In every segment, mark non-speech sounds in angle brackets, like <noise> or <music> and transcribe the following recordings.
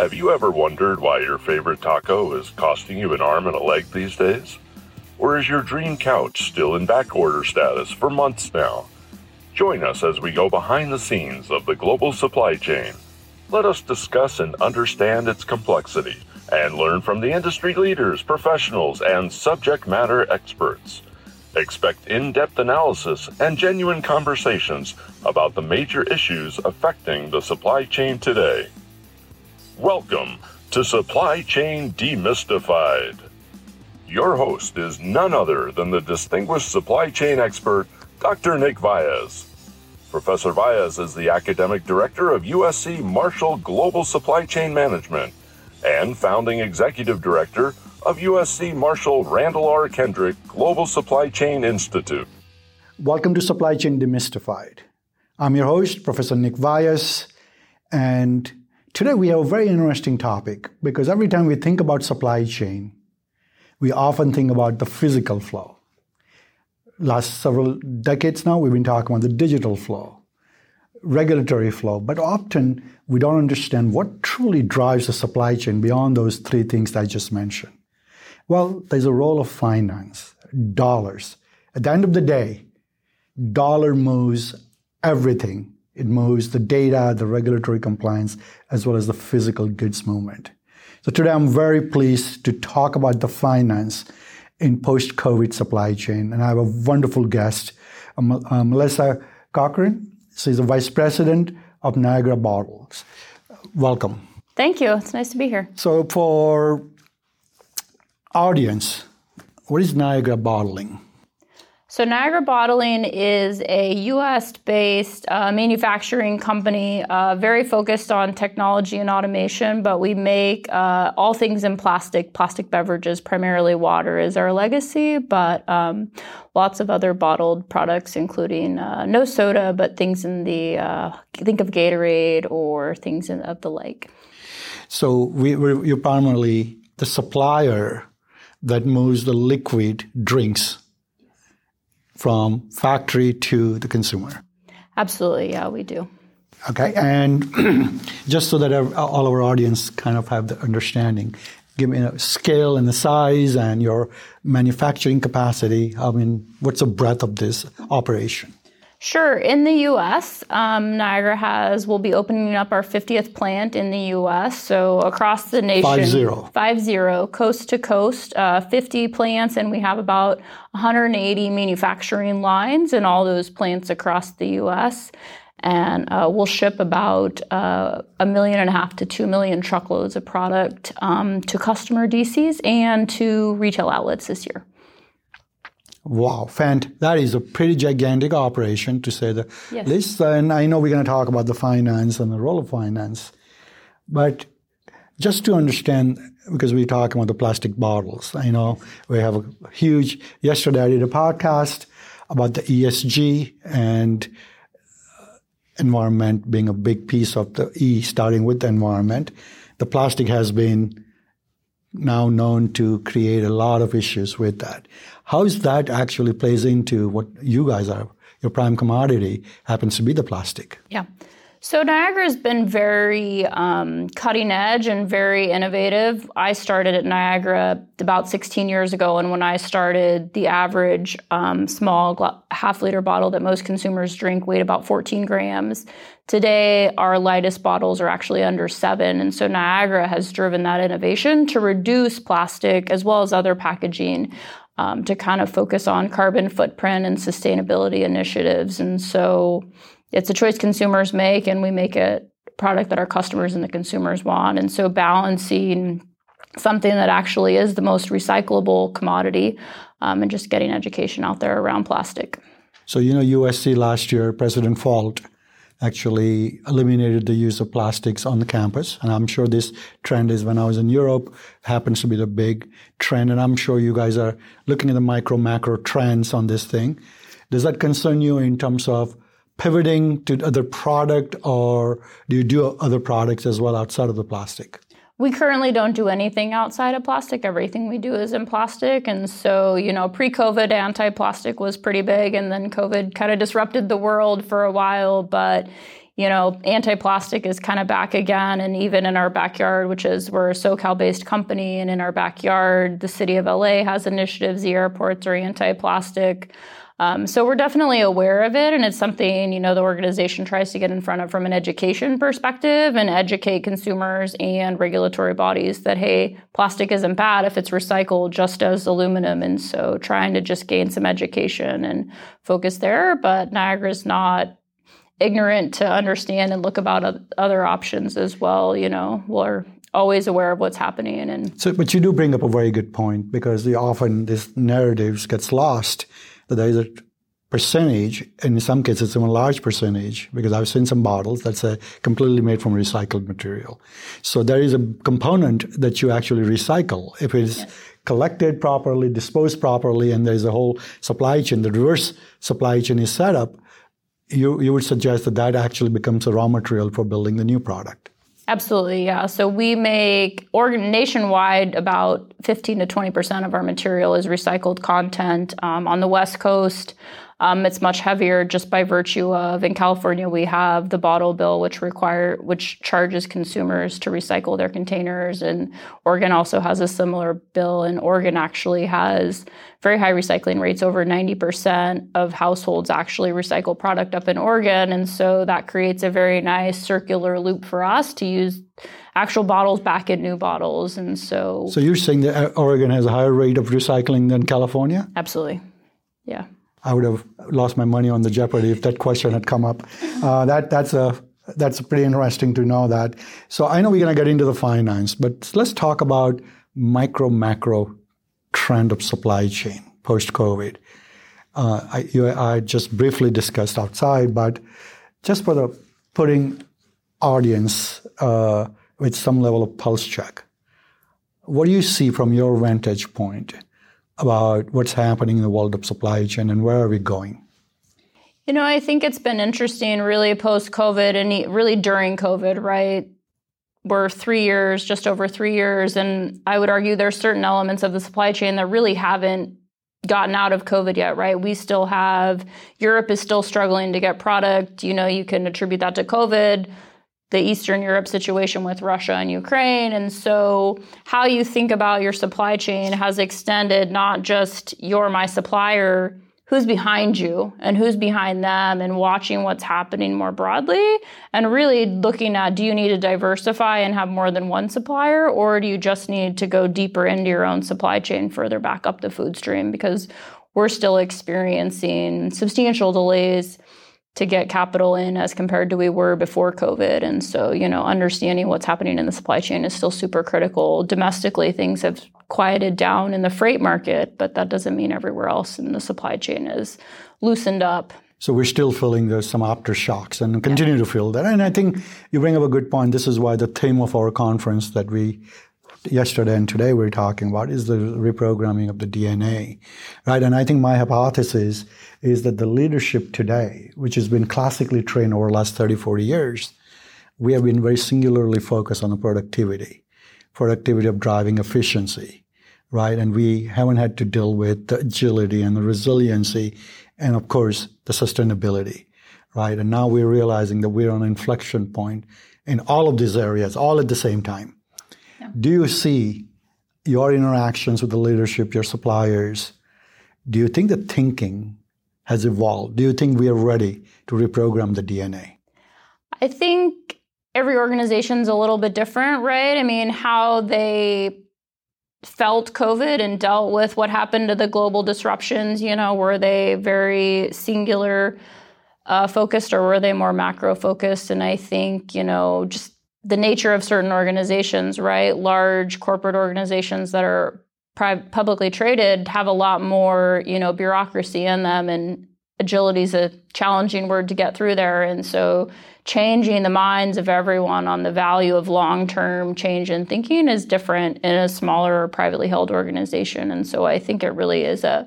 Have you ever wondered why your favorite taco is costing you an arm and a leg these days? Or is your dream couch still in backorder status for months now? Join us as we go behind the scenes of the global supply chain. Let us discuss and understand its complexity and learn from the industry leaders, professionals, and subject matter experts. Expect in depth analysis and genuine conversations about the major issues affecting the supply chain today. Welcome to Supply Chain Demystified. Your host is none other than the distinguished supply chain expert, Dr. Nick Vyas. Professor Vyas is the academic director of USC Marshall Global Supply Chain Management and founding executive director of USC Marshall Randall R. Kendrick Global Supply Chain Institute. Welcome to Supply Chain Demystified. I'm your host, Professor Nick Vyas, and today we have a very interesting topic because every time we think about supply chain, we often think about the physical flow. Last several decades now, we've been talking about the digital flow, regulatory flow, but often we don't understand what truly drives the supply chain beyond those three things I just mentioned. Well, there's a role of finance, dollars. At the end of the day, dollar moves everything. It moves the data, the regulatory compliance, as well as the physical goods movement. So today I'm very pleased to talk about the finance in post-COVID supply chain. And I have a wonderful guest, um, uh, Melissa Cochran. She's the Vice President of Niagara Bottles. Welcome. Thank you. It's nice to be here. So for audience, what is Niagara Bottling? So, Niagara Bottling is a US based uh, manufacturing company, uh, very focused on technology and automation, but we make uh, all things in plastic, plastic beverages, primarily water is our legacy, but um, lots of other bottled products, including uh, no soda, but things in the, uh, think of Gatorade or things in, of the like. So, we, you're primarily the supplier that moves the liquid drinks from factory to the consumer. Absolutely, yeah, we do. Okay, and <clears throat> just so that all of our audience kind of have the understanding, give me a scale and the size and your manufacturing capacity. I mean, what's the breadth of this operation? Sure. In the U.S., um, Niagara has will be opening up our 50th plant in the U.S. So across the nation, five zero, five zero, coast to coast, uh, 50 plants, and we have about 180 manufacturing lines in all those plants across the U.S. And uh, we'll ship about uh, a million and a half to two million truckloads of product um, to customer DCs and to retail outlets this year. Wow, fant! That is a pretty gigantic operation to say the yes. least. And I know we're going to talk about the finance and the role of finance, but just to understand, because we're talking about the plastic bottles, I know we have a huge. Yesterday, I did a podcast about the ESG and uh, environment being a big piece of the E, starting with the environment. The plastic has been now known to create a lot of issues with that. How is that actually plays into what you guys are? Your prime commodity happens to be the plastic. Yeah. So Niagara has been very um, cutting edge and very innovative. I started at Niagara about 16 years ago, and when I started, the average um, small half liter bottle that most consumers drink weighed about 14 grams. Today, our lightest bottles are actually under seven, and so Niagara has driven that innovation to reduce plastic as well as other packaging um, to kind of focus on carbon footprint and sustainability initiatives. And so it's a choice consumers make, and we make a product that our customers and the consumers want. And so balancing something that actually is the most recyclable commodity um, and just getting education out there around plastic. So, you know, USC last year, President Folt actually eliminated the use of plastics on the campus. And I'm sure this trend is when I was in Europe, happens to be the big trend. And I'm sure you guys are looking at the micro macro trends on this thing. Does that concern you in terms of pivoting to other product or do you do other products as well outside of the plastic? We currently don't do anything outside of plastic. Everything we do is in plastic. And so, you know, pre COVID, anti plastic was pretty big. And then COVID kind of disrupted the world for a while. But you know, anti-plastic is kind of back again, and even in our backyard, which is we're a SoCal-based company, and in our backyard, the city of LA has initiatives. The airports are anti-plastic. Um, so we're definitely aware of it, and it's something you know the organization tries to get in front of from an education perspective and educate consumers and regulatory bodies that hey, plastic isn't bad if it's recycled, just as aluminum. And so trying to just gain some education and focus there. But Niagara's not ignorant to understand and look about other options as well. You know, we're always aware of what's happening. And so, but you do bring up a very good point because often this narratives gets lost that there is a percentage, and in some cases, it's a large percentage, because I've seen some bottles that's a completely made from recycled material. So there is a component that you actually recycle. If it's yes. collected properly, disposed properly, and there's a whole supply chain, the reverse supply chain is set up, you, you would suggest that that actually becomes a raw material for building the new product. Absolutely, yeah. So we make organ nationwide about 15 to 20 percent of our material is recycled content. Um, on the West Coast, um, it's much heavier just by virtue of in California we have the bottle bill, which require which charges consumers to recycle their containers, and Oregon also has a similar bill. And Oregon actually has very high recycling rates. Over ninety percent of households actually recycle product up in Oregon, and so that creates a very nice circular loop for us to use actual bottles back in new bottles. And so, so you're saying that Oregon has a higher rate of recycling than California? Absolutely, yeah. I would have lost my money on the Jeopardy if that question had come up. Uh, that that's a that's pretty interesting to know that. So I know we're going to get into the finance, but let's talk about micro macro trend of supply chain post COVID. Uh, I, you, I just briefly discussed outside, but just for the putting audience uh, with some level of pulse check, what do you see from your vantage point? About what's happening in the world of supply chain and where are we going? You know, I think it's been interesting really post COVID and really during COVID, right? We're three years, just over three years. And I would argue there's certain elements of the supply chain that really haven't gotten out of COVID yet, right? We still have, Europe is still struggling to get product. You know, you can attribute that to COVID the Eastern Europe situation with Russia and Ukraine. And so, how you think about your supply chain has extended not just you're my supplier, who's behind you and who's behind them, and watching what's happening more broadly, and really looking at do you need to diversify and have more than one supplier, or do you just need to go deeper into your own supply chain further back up the food stream? Because we're still experiencing substantial delays to get capital in as compared to we were before COVID. And so, you know, understanding what's happening in the supply chain is still super critical. Domestically, things have quieted down in the freight market, but that doesn't mean everywhere else in the supply chain is loosened up. So we're still feeling there's some aftershocks and continue yeah. to feel that. And I think you bring up a good point. This is why the theme of our conference that we yesterday and today we're talking about is the reprogramming of the DNA, right? And I think my hypothesis is that the leadership today, which has been classically trained over the last 30, 40 years, we have been very singularly focused on the productivity, productivity of driving efficiency, right? And we haven't had to deal with the agility and the resiliency and of course the sustainability, right? And now we're realizing that we're on an inflection point in all of these areas, all at the same time do you see your interactions with the leadership, your suppliers? Do you think the thinking has evolved? Do you think we are ready to reprogram the DNA? I think every organization's a little bit different, right? I mean, how they felt COVID and dealt with what happened to the global disruptions, you know, were they very singular uh, focused or were they more macro focused? And I think, you know, just the nature of certain organizations, right? Large corporate organizations that are pri- publicly traded have a lot more, you know, bureaucracy in them, and agility is a challenging word to get through there. And so, changing the minds of everyone on the value of long-term change in thinking is different in a smaller privately held organization. And so, I think it really is a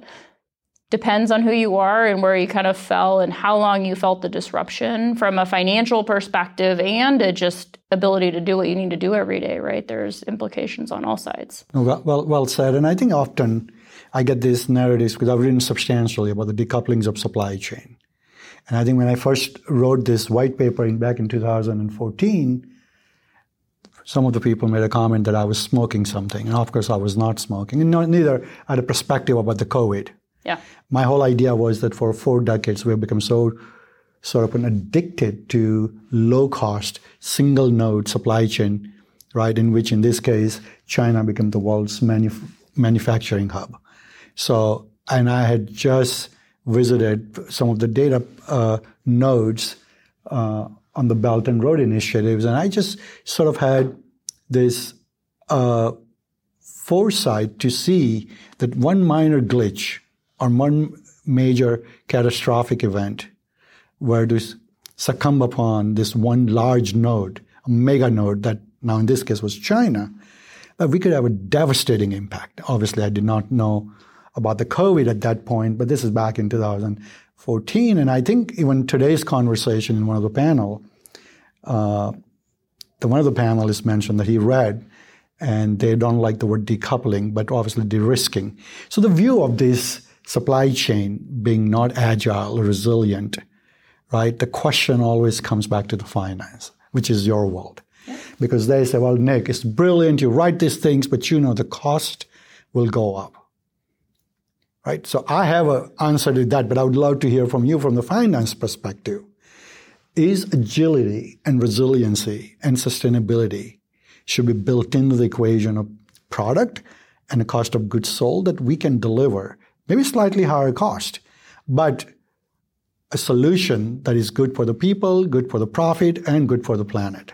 depends on who you are and where you kind of fell and how long you felt the disruption from a financial perspective and a just ability to do what you need to do every day, right? There's implications on all sides. Well, well, well said. And I think often I get these narratives because I've written substantially about the decouplings of supply chain. And I think when I first wrote this white paper in, back in 2014, some of the people made a comment that I was smoking something. And of course, I was not smoking. And no, neither had a perspective about the COVID. Yeah. My whole idea was that for four decades, we have become so sort of an addicted to low cost, single node supply chain, right? In which, in this case, China became the world's manuf- manufacturing hub. So, and I had just visited some of the data uh, nodes uh, on the Belt and Road initiatives, and I just sort of had this uh, foresight to see that one minor glitch or one major catastrophic event were to succumb upon this one large node, a mega node that now in this case was China, that we could have a devastating impact. Obviously, I did not know about the COVID at that point, but this is back in 2014. And I think even today's conversation in one of the panel, uh, the one of the panelists mentioned that he read, and they don't like the word decoupling, but obviously de-risking. So the view of this supply chain being not agile, resilient, right? The question always comes back to the finance, which is your world. Yeah. Because they say, well, Nick, it's brilliant. You write these things, but you know the cost will go up. Right? So I have an answer to that, but I would love to hear from you from the finance perspective. Is agility and resiliency and sustainability should be built into the equation of product and the cost of goods sold that we can deliver, maybe slightly higher cost, but a solution that is good for the people, good for the profit, and good for the planet?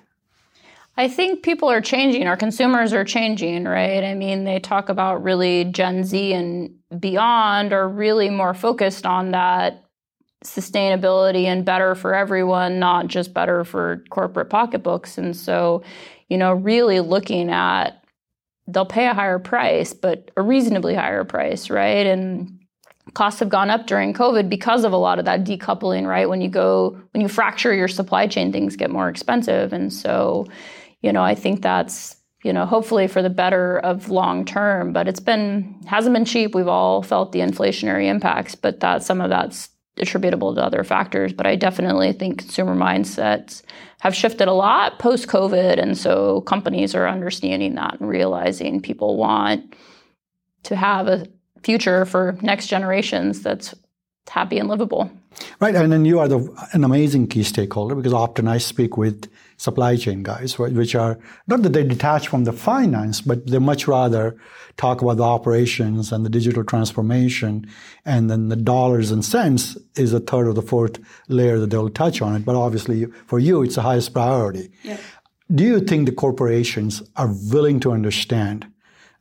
I think people are changing. Our consumers are changing, right? I mean, they talk about really Gen Z and beyond are really more focused on that sustainability and better for everyone, not just better for corporate pocketbooks. And so, you know, really looking at they'll pay a higher price, but a reasonably higher price, right? And costs have gone up during COVID because of a lot of that decoupling, right? When you go, when you fracture your supply chain, things get more expensive. And so, you know, I think that's, you know, hopefully for the better of long term, but it's been, hasn't been cheap. We've all felt the inflationary impacts, but that some of that's attributable to other factors. But I definitely think consumer mindsets have shifted a lot post COVID. And so companies are understanding that and realizing people want to have a future for next generations that's happy and livable. Right, and then you are the, an amazing key stakeholder because often I speak with supply chain guys, which are not that they detach from the finance, but they much rather talk about the operations and the digital transformation, and then the dollars and cents is a third or the fourth layer that they'll touch on it. But obviously, for you, it's the highest priority. Yeah. Do you think the corporations are willing to understand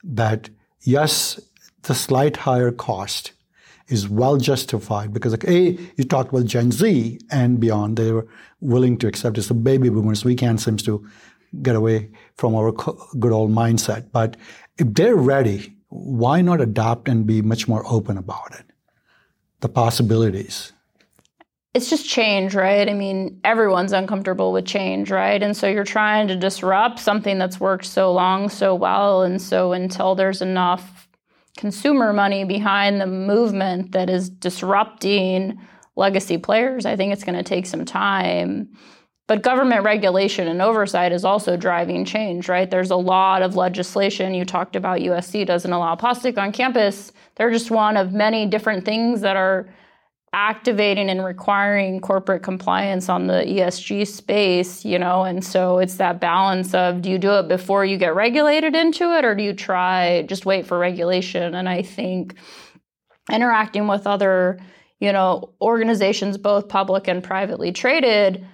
that yes, the slight higher cost is well justified because like, a you talked about Gen Z and beyond they were willing to accept it. The baby boomers we can't seem to get away from our good old mindset. But if they're ready, why not adapt and be much more open about it? The possibilities. It's just change, right? I mean, everyone's uncomfortable with change, right? And so you're trying to disrupt something that's worked so long, so well. And so until there's enough consumer money behind the movement that is disrupting legacy players, I think it's going to take some time. But government regulation and oversight is also driving change, right? There's a lot of legislation. You talked about USC doesn't allow plastic on campus. They're just one of many different things that are activating and requiring corporate compliance on the ESG space, you know, and so it's that balance of do you do it before you get regulated into it or do you try just wait for regulation? And I think interacting with other, you know, organizations both public and privately traded,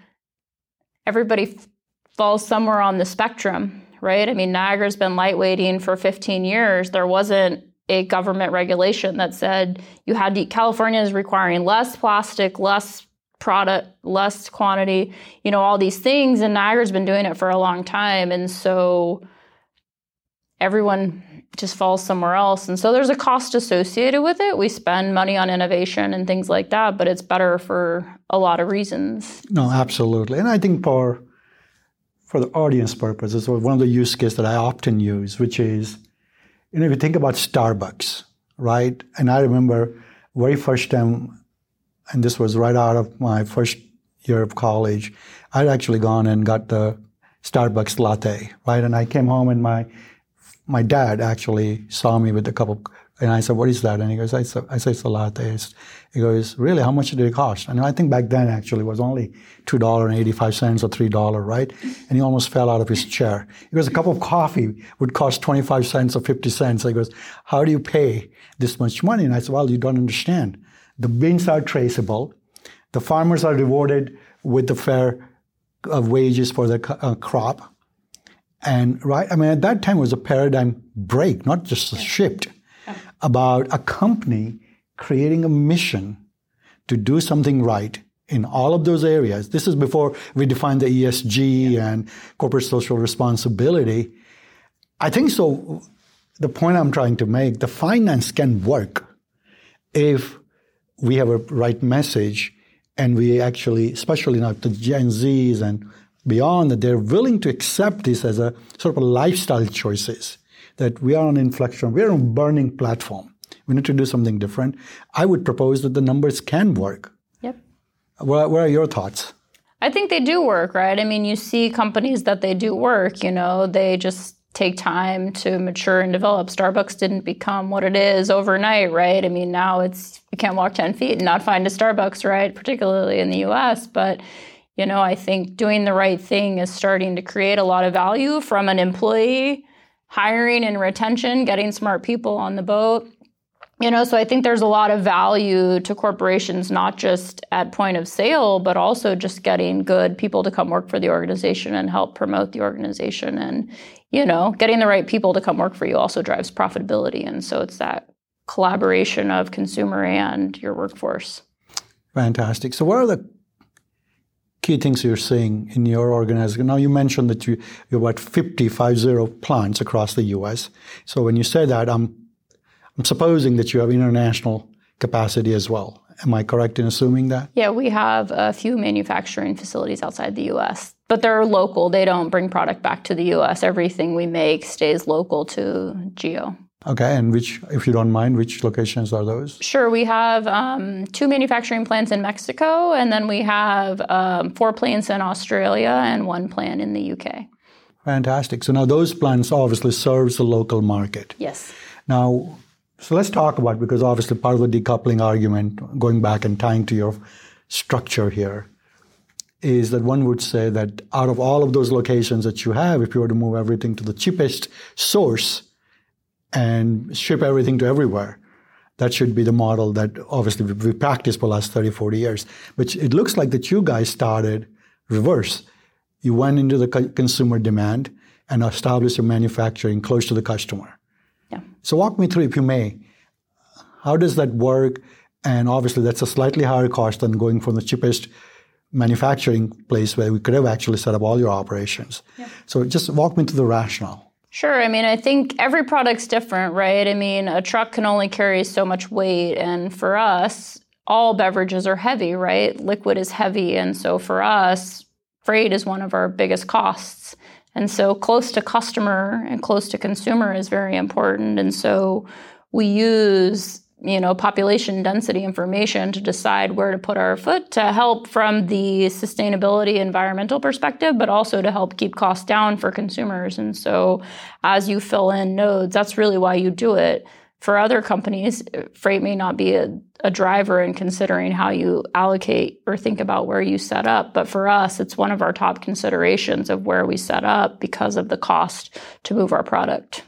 everybody f- falls somewhere on the spectrum, right? I mean, Niagara's been lightweighting for 15 years. There wasn't a government regulation that said you had to, California is requiring less plastic, less product, less quantity, you know, all these things. And Niagara's been doing it for a long time. And so everyone just falls somewhere else. And so there's a cost associated with it. We spend money on innovation and things like that, but it's better for a lot of reasons. No, absolutely. And I think for for the audience purposes, one of the use cases that I often use, which is you know, if you think about Starbucks, right? And I remember very first time and this was right out of my first year of college, I'd actually gone and got the Starbucks latte, right? And I came home and my my dad actually saw me with a cup of, and I said, "What is that?" And he goes, "I said, I said it's a latte." He goes, "Really? How much did it cost?" And I think back then actually it was only two dollar and eighty five cents or three dollar, right? And he almost fell out of his chair. He goes, "A cup of coffee would cost twenty five cents or fifty cents." He goes, "How do you pay this much money?" And I said, "Well, you don't understand. The beans are traceable. The farmers are rewarded with the fair of wages for the uh, crop." And right, I mean, at that time it was a paradigm break, not just a shift, about a company creating a mission to do something right in all of those areas. This is before we defined the ESG yeah. and corporate social responsibility. I think so. The point I'm trying to make, the finance can work if we have a right message and we actually, especially now the Gen Zs and beyond that they're willing to accept this as a sort of a lifestyle choices that we are on inflection we're on a burning platform. We need to do something different. I would propose that the numbers can work. Yep. What, what are your thoughts? I think they do work right? I mean you see companies that they do work you know they just take time to mature and develop. Starbucks didn't become what it is overnight right? I mean now it's you can't walk 10 feet and not find a starbucks right? Particularly in the us but you know, I think doing the right thing is starting to create a lot of value from an employee, hiring and retention, getting smart people on the boat. You know, so I think there's a lot of value to corporations, not just at point of sale, but also just getting good people to come work for the organization and help promote the organization. And, you know, getting the right people to come work for you also drives profitability. And so it's that collaboration of consumer and your workforce. Fantastic. So, what are the key things you're seeing in your organization? Now, you mentioned that you, you have about 50, 50 plants across the U.S. So when you say that, I'm, I'm supposing that you have international capacity as well. Am I correct in assuming that? Yeah, we have a few manufacturing facilities outside the U.S., but they're local. They don't bring product back to the U.S. Everything we make stays local to Geo. Okay, and which, if you don't mind, which locations are those? Sure, we have um, two manufacturing plants in Mexico, and then we have um, four plants in Australia and one plant in the UK. Fantastic. So now those plants obviously serves the local market. Yes. Now, so let's talk about because obviously part of the decoupling argument, going back and tying to your structure here, is that one would say that out of all of those locations that you have, if you were to move everything to the cheapest source and ship everything to everywhere. That should be the model that obviously we practiced for the last 30, 40 years. But it looks like that you guys started reverse. You went into the consumer demand and established your manufacturing close to the customer. Yeah. So walk me through, if you may, how does that work? And obviously, that's a slightly higher cost than going from the cheapest manufacturing place where we could have actually set up all your operations. Yeah. So just walk me through the rationale. Sure. I mean, I think every product's different, right? I mean, a truck can only carry so much weight. And for us, all beverages are heavy, right? Liquid is heavy. And so for us, freight is one of our biggest costs. And so close to customer and close to consumer is very important. And so we use you know population density information to decide where to put our foot to help from the sustainability environmental perspective but also to help keep costs down for consumers. And so as you fill in nodes that's really why you do it. For other companies freight may not be a, a driver in considering how you allocate or think about where you set up. But for us it's one of our top considerations of where we set up because of the cost to move our product.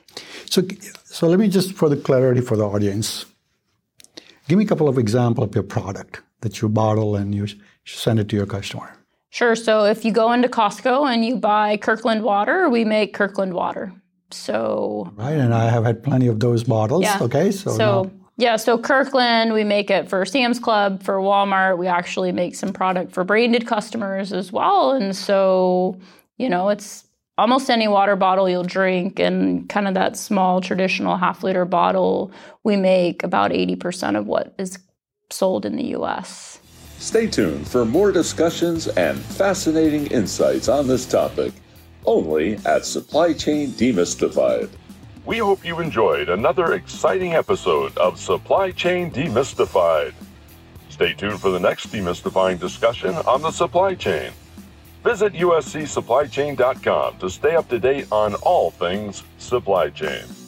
So so let me just for the clarity for the audience Give me a couple of examples of your product that you bottle and you send it to your customer. Sure. So if you go into Costco and you buy Kirkland water, we make Kirkland water. So right, and I have had plenty of those bottles. Yeah. Okay, so so now. yeah, so Kirkland, we make it for Sam's Club, for Walmart. We actually make some product for branded customers as well, and so you know it's almost any water bottle you'll drink and kind of that small traditional half liter bottle we make about 80% of what is sold in the US. Stay tuned for more discussions and fascinating insights on this topic only at Supply Chain Demystified. We hope you enjoyed another exciting episode of Supply Chain Demystified. Stay tuned for the next demystifying discussion on the supply chain. Visit uscsupplychain.com to stay up to date on all things supply chain.